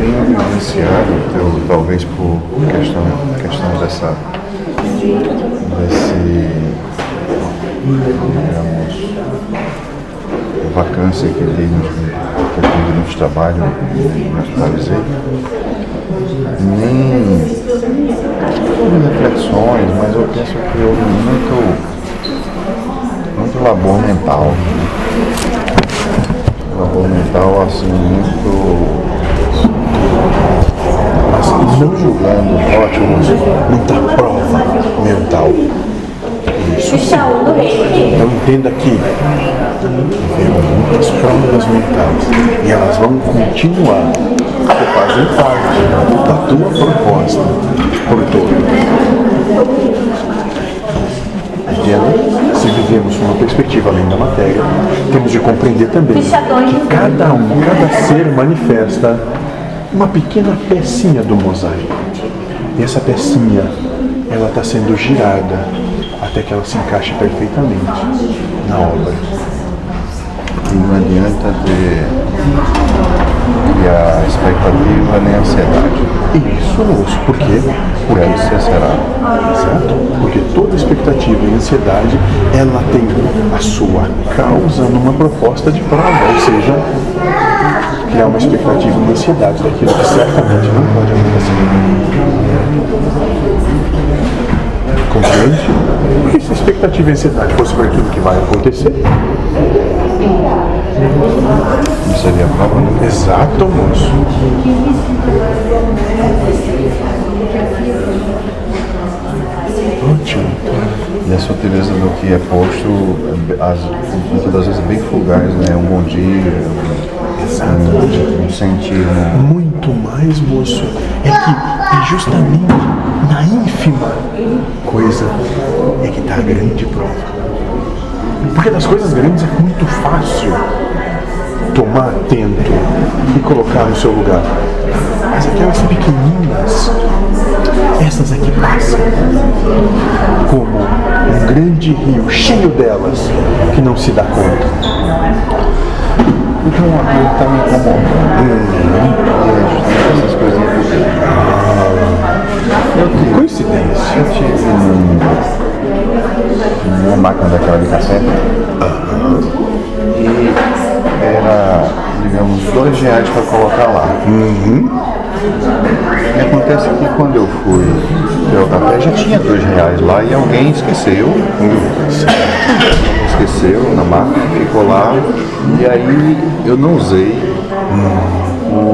tenho vivenciado, eu, talvez por questão, questão dessa desse digamos, vacância que dei nos, nos trabalhos nos hospitalizei, nem reflexões, mas eu penso que houve muito, muito labor mental. Labor mental assim muito não julgando ótimo, muita prova mental. Isso. Então entenda que haverão muitas provas mentais e elas vão continuar a fazer parte da tua proposta por todo. Entenda? Se vivemos uma perspectiva além da matéria, temos de compreender também que cada um, cada ser manifesta uma pequena pecinha do mosaico. E essa pecinha, ela está sendo girada até que ela se encaixe perfeitamente na obra. E não adianta ter criar expectativa nem ansiedade. Isso, moço, por quê? Porque isso será. Certo? Porque toda expectativa e ansiedade, ela tem a sua causa numa proposta de prova, ou seja, criar uma expectativa e uma ansiedade daquilo que certamente não pode acontecer. Compreende? Porque se a expectativa e a ansiedade fosse para aquilo que vai acontecer, Não seria né? exato, moço. Ótimo. E a sutileza do que é posto, as, muitas das vezes é bem fugaz, né? Um bom dia, um, um sentido. Muito mais, moço, é que é justamente na ínfima coisa é que está a grande prova. Porque das coisas grandes é muito fácil tomar atento e colocar no seu lugar. Mas aquelas pequeninas, essas aqui passam como um grande rio cheio delas que não se dá conta. Então uma coisa que está me incomodando. E é essas coisas Que coincidência. Eu tive num, numa máquina daquela de café e era, digamos, dois reais para colocar lá. E acontece que quando eu fui ver o café já tinha dois reais lá e alguém esqueceu. Esqueceu na máquina, ficou lá e aí eu não usei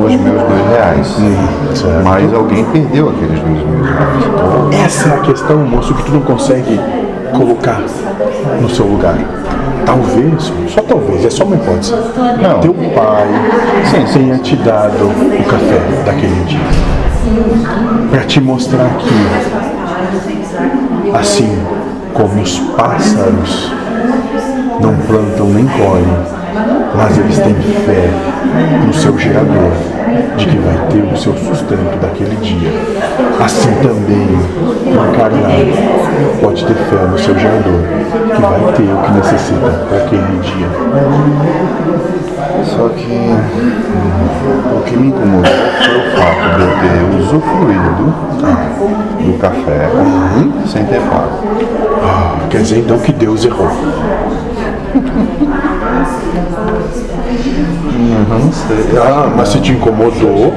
os meus dois reais. certo. Mas alguém perdeu aqueles dois meus reais. Essa é a questão, moço, que tu não consegue colocar no seu lugar. Talvez, só talvez, é só uma hipótese. Não. Teu pai sim. tenha te dado o café daquele dia. Para te mostrar que, assim como os pássaros não plantam nem colhem, mas eles têm fé no seu gerador, de que vai ter o seu sustento daquele dia. Assim também o encarnado pode ter fé no seu gerador, que vai ter o que necessita para aquele dia. Só que o que me o fato de ter usufruído do café sem ter pago. Ah, quer dizer então que Deus errou. Não sei. Ah, mas se te incomodou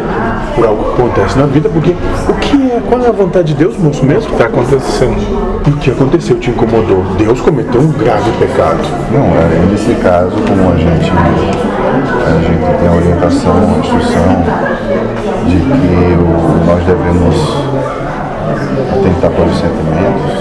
por algo que acontece na vida, porque o que é, qual é a vontade de Deus, moço mesmo? Está acontecendo. O que aconteceu te incomodou? Deus cometeu um grave pecado. Não, é, nesse caso, como a gente, a gente tem a orientação, a instrução de que o- nós devemos atentar para os sentimentos,